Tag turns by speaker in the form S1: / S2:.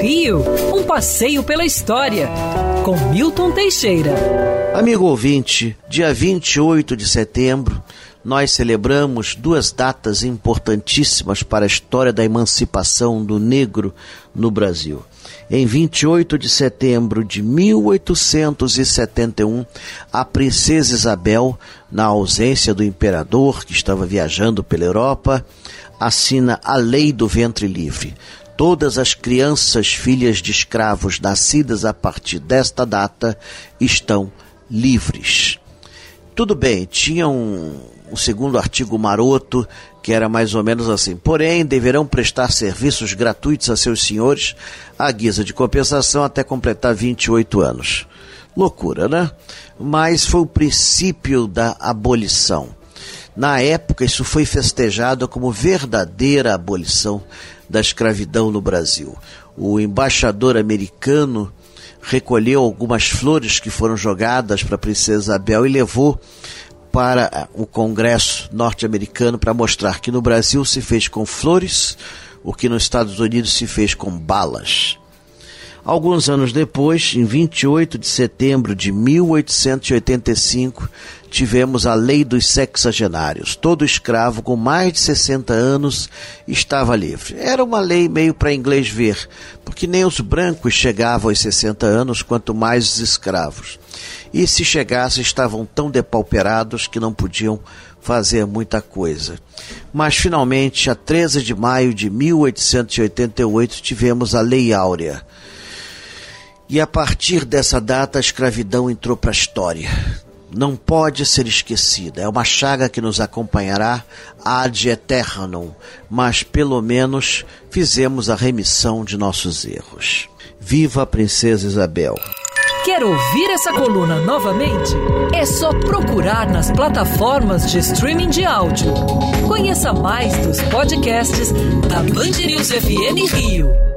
S1: Rio, um passeio pela história, com Milton Teixeira.
S2: Amigo ouvinte, dia 28 de setembro, nós celebramos duas datas importantíssimas para a história da emancipação do negro no Brasil. Em 28 de setembro de 1871, a princesa Isabel, na ausência do imperador que estava viajando pela Europa, assina a Lei do Ventre Livre. Todas as crianças filhas de escravos nascidas a partir desta data estão livres. Tudo bem, tinha um, um segundo artigo maroto que era mais ou menos assim. Porém, deverão prestar serviços gratuitos a seus senhores à guisa de compensação até completar 28 anos. Loucura, né? Mas foi o princípio da abolição. Na época, isso foi festejado como verdadeira abolição da escravidão no Brasil. O embaixador americano recolheu algumas flores que foram jogadas para a princesa Isabel e levou para o Congresso norte-americano para mostrar que no Brasil se fez com flores, o que nos Estados Unidos se fez com balas. Alguns anos depois, em 28 de setembro de 1885, tivemos a Lei dos Sexagenários. Todo escravo com mais de 60 anos estava livre. Era uma lei meio para inglês ver, porque nem os brancos chegavam aos 60 anos, quanto mais os escravos. E se chegassem, estavam tão depauperados que não podiam fazer muita coisa. Mas finalmente, a 13 de maio de 1888, tivemos a Lei Áurea e a partir dessa data a escravidão entrou para a história. Não pode ser esquecida. É uma chaga que nos acompanhará ad eternum, mas pelo menos fizemos a remissão de nossos erros. Viva a Princesa Isabel!
S1: Quer ouvir essa coluna novamente? É só procurar nas plataformas de streaming de áudio. Conheça mais dos podcasts da Band News FM Rio.